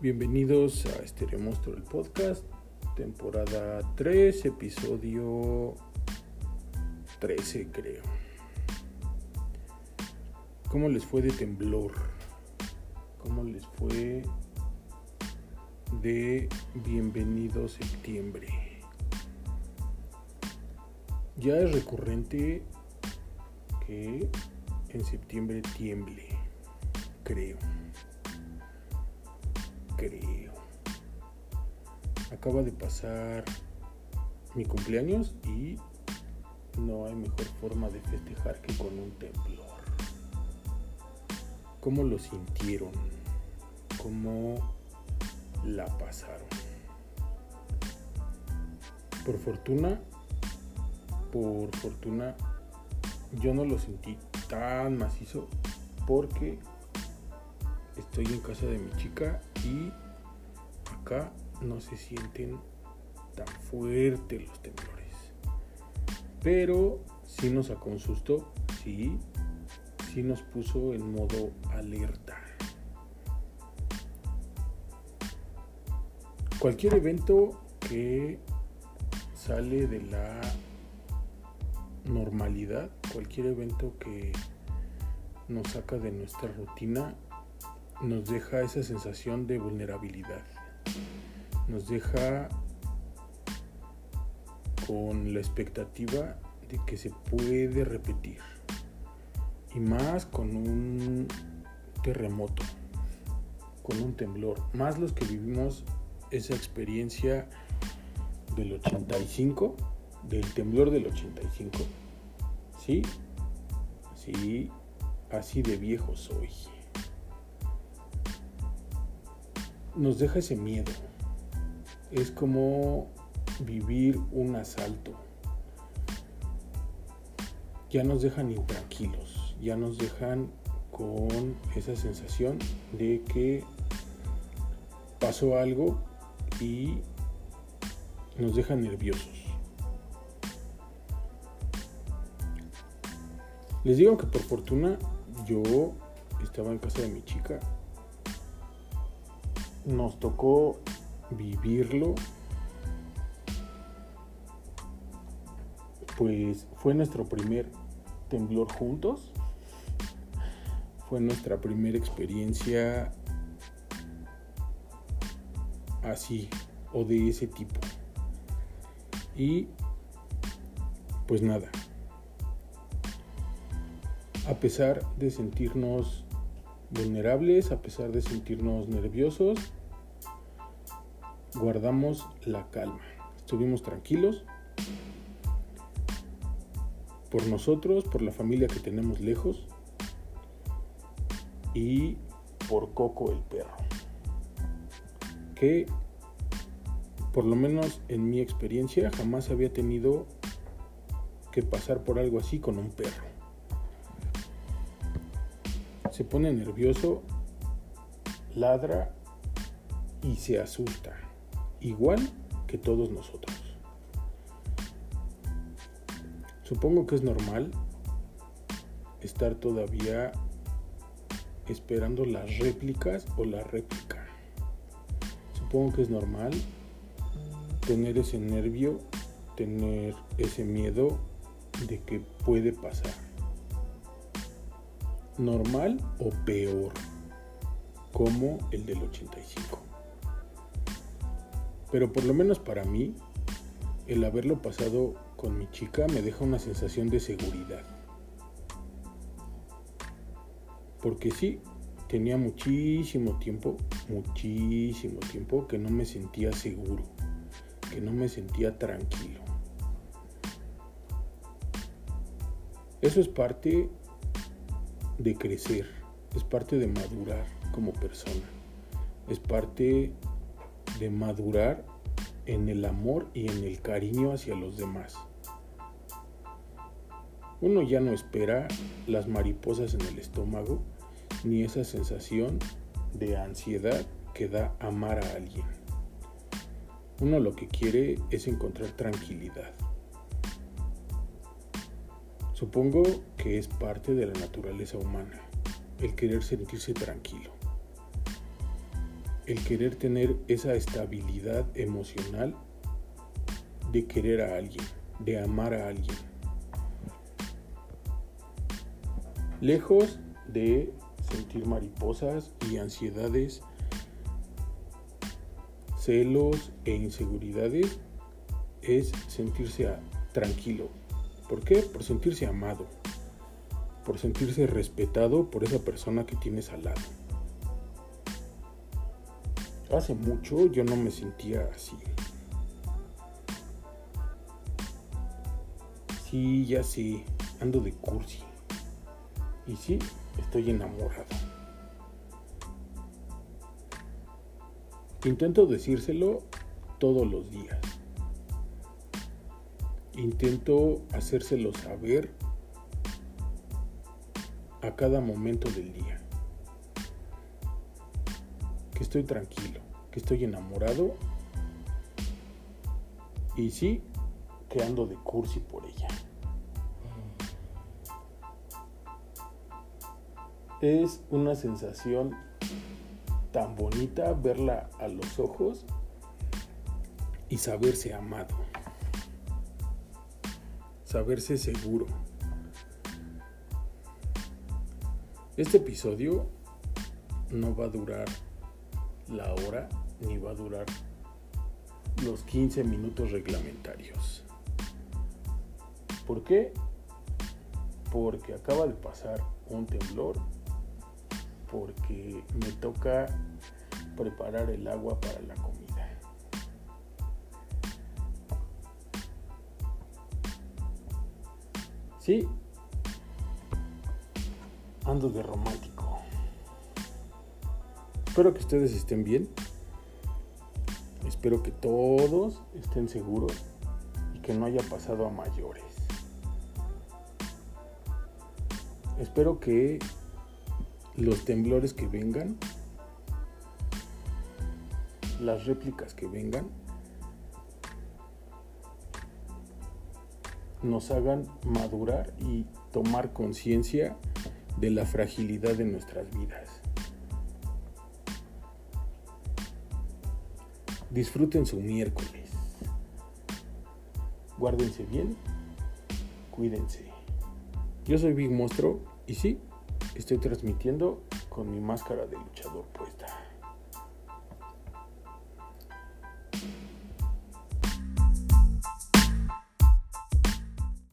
Bienvenidos a Stereo Monstruo el podcast, temporada 3, episodio 13 creo. ¿Cómo les fue de temblor? ¿Cómo les fue de bienvenido septiembre? Ya es recurrente que en septiembre tiemble, creo. Creo. Acaba de pasar mi cumpleaños y no hay mejor forma de festejar que con un temblor. ¿Cómo lo sintieron? ¿Cómo la pasaron? Por fortuna, por fortuna, yo no lo sentí tan macizo porque estoy en casa de mi chica y acá no se sienten tan fuertes los temblores. Pero sí nos sacó un susto, sí, sí nos puso en modo alerta. Cualquier evento que sale de la normalidad, cualquier evento que nos saca de nuestra rutina, nos deja esa sensación de vulnerabilidad. Nos deja con la expectativa de que se puede repetir. Y más con un terremoto, con un temblor. Más los que vivimos esa experiencia del 85 del temblor del 85. ¿Sí? Sí, así de viejo soy. Nos deja ese miedo. Es como vivir un asalto. Ya nos dejan intranquilos, ya nos dejan con esa sensación de que pasó algo y nos deja nerviosos. Les digo que por fortuna yo estaba en casa de mi chica. Nos tocó vivirlo. Pues fue nuestro primer temblor juntos. Fue nuestra primera experiencia así o de ese tipo. Y pues nada, a pesar de sentirnos vulnerables, a pesar de sentirnos nerviosos, guardamos la calma. Estuvimos tranquilos por nosotros, por la familia que tenemos lejos y por Coco el perro. Que por lo menos en mi experiencia jamás había tenido que pasar por algo así con un perro se pone nervioso, ladra y se asusta, igual que todos nosotros. Supongo que es normal estar todavía esperando las réplicas o la réplica. Supongo que es normal tener ese nervio, tener ese miedo de que puede pasar normal o peor, como el del 85. Pero por lo menos para mí, el haberlo pasado con mi chica me deja una sensación de seguridad. Porque sí, tenía muchísimo tiempo, muchísimo tiempo que no me sentía seguro, que no me sentía tranquilo. Eso es parte de crecer, es parte de madurar como persona, es parte de madurar en el amor y en el cariño hacia los demás. Uno ya no espera las mariposas en el estómago ni esa sensación de ansiedad que da amar a alguien. Uno lo que quiere es encontrar tranquilidad. Supongo que es parte de la naturaleza humana, el querer sentirse tranquilo. El querer tener esa estabilidad emocional de querer a alguien, de amar a alguien. Lejos de sentir mariposas y ansiedades, celos e inseguridades, es sentirse tranquilo. ¿Por qué? Por sentirse amado, por sentirse respetado por esa persona que tienes al lado. Hace mucho yo no me sentía así. Sí, ya sé, ando de cursi. Y sí, estoy enamorado. Intento decírselo todos los días. Intento hacérselo saber a cada momento del día. Que estoy tranquilo, que estoy enamorado y sí, que ando de cursi por ella. Es una sensación tan bonita verla a los ojos y saberse amado, saberse seguro. Este episodio no va a durar la hora ni va a durar los 15 minutos reglamentarios. ¿Por qué? Porque acaba de pasar un temblor, porque me toca preparar el agua para la comida. Sí, ando de romántico. Espero que ustedes estén bien. Espero que todos estén seguros y que no haya pasado a mayores. Espero que los temblores que vengan, las réplicas que vengan, nos hagan madurar y tomar conciencia de la fragilidad de nuestras vidas. Disfruten su miércoles. Guárdense bien. Cuídense. Yo soy Big Monstruo y sí, estoy transmitiendo con mi máscara de luchador puesta.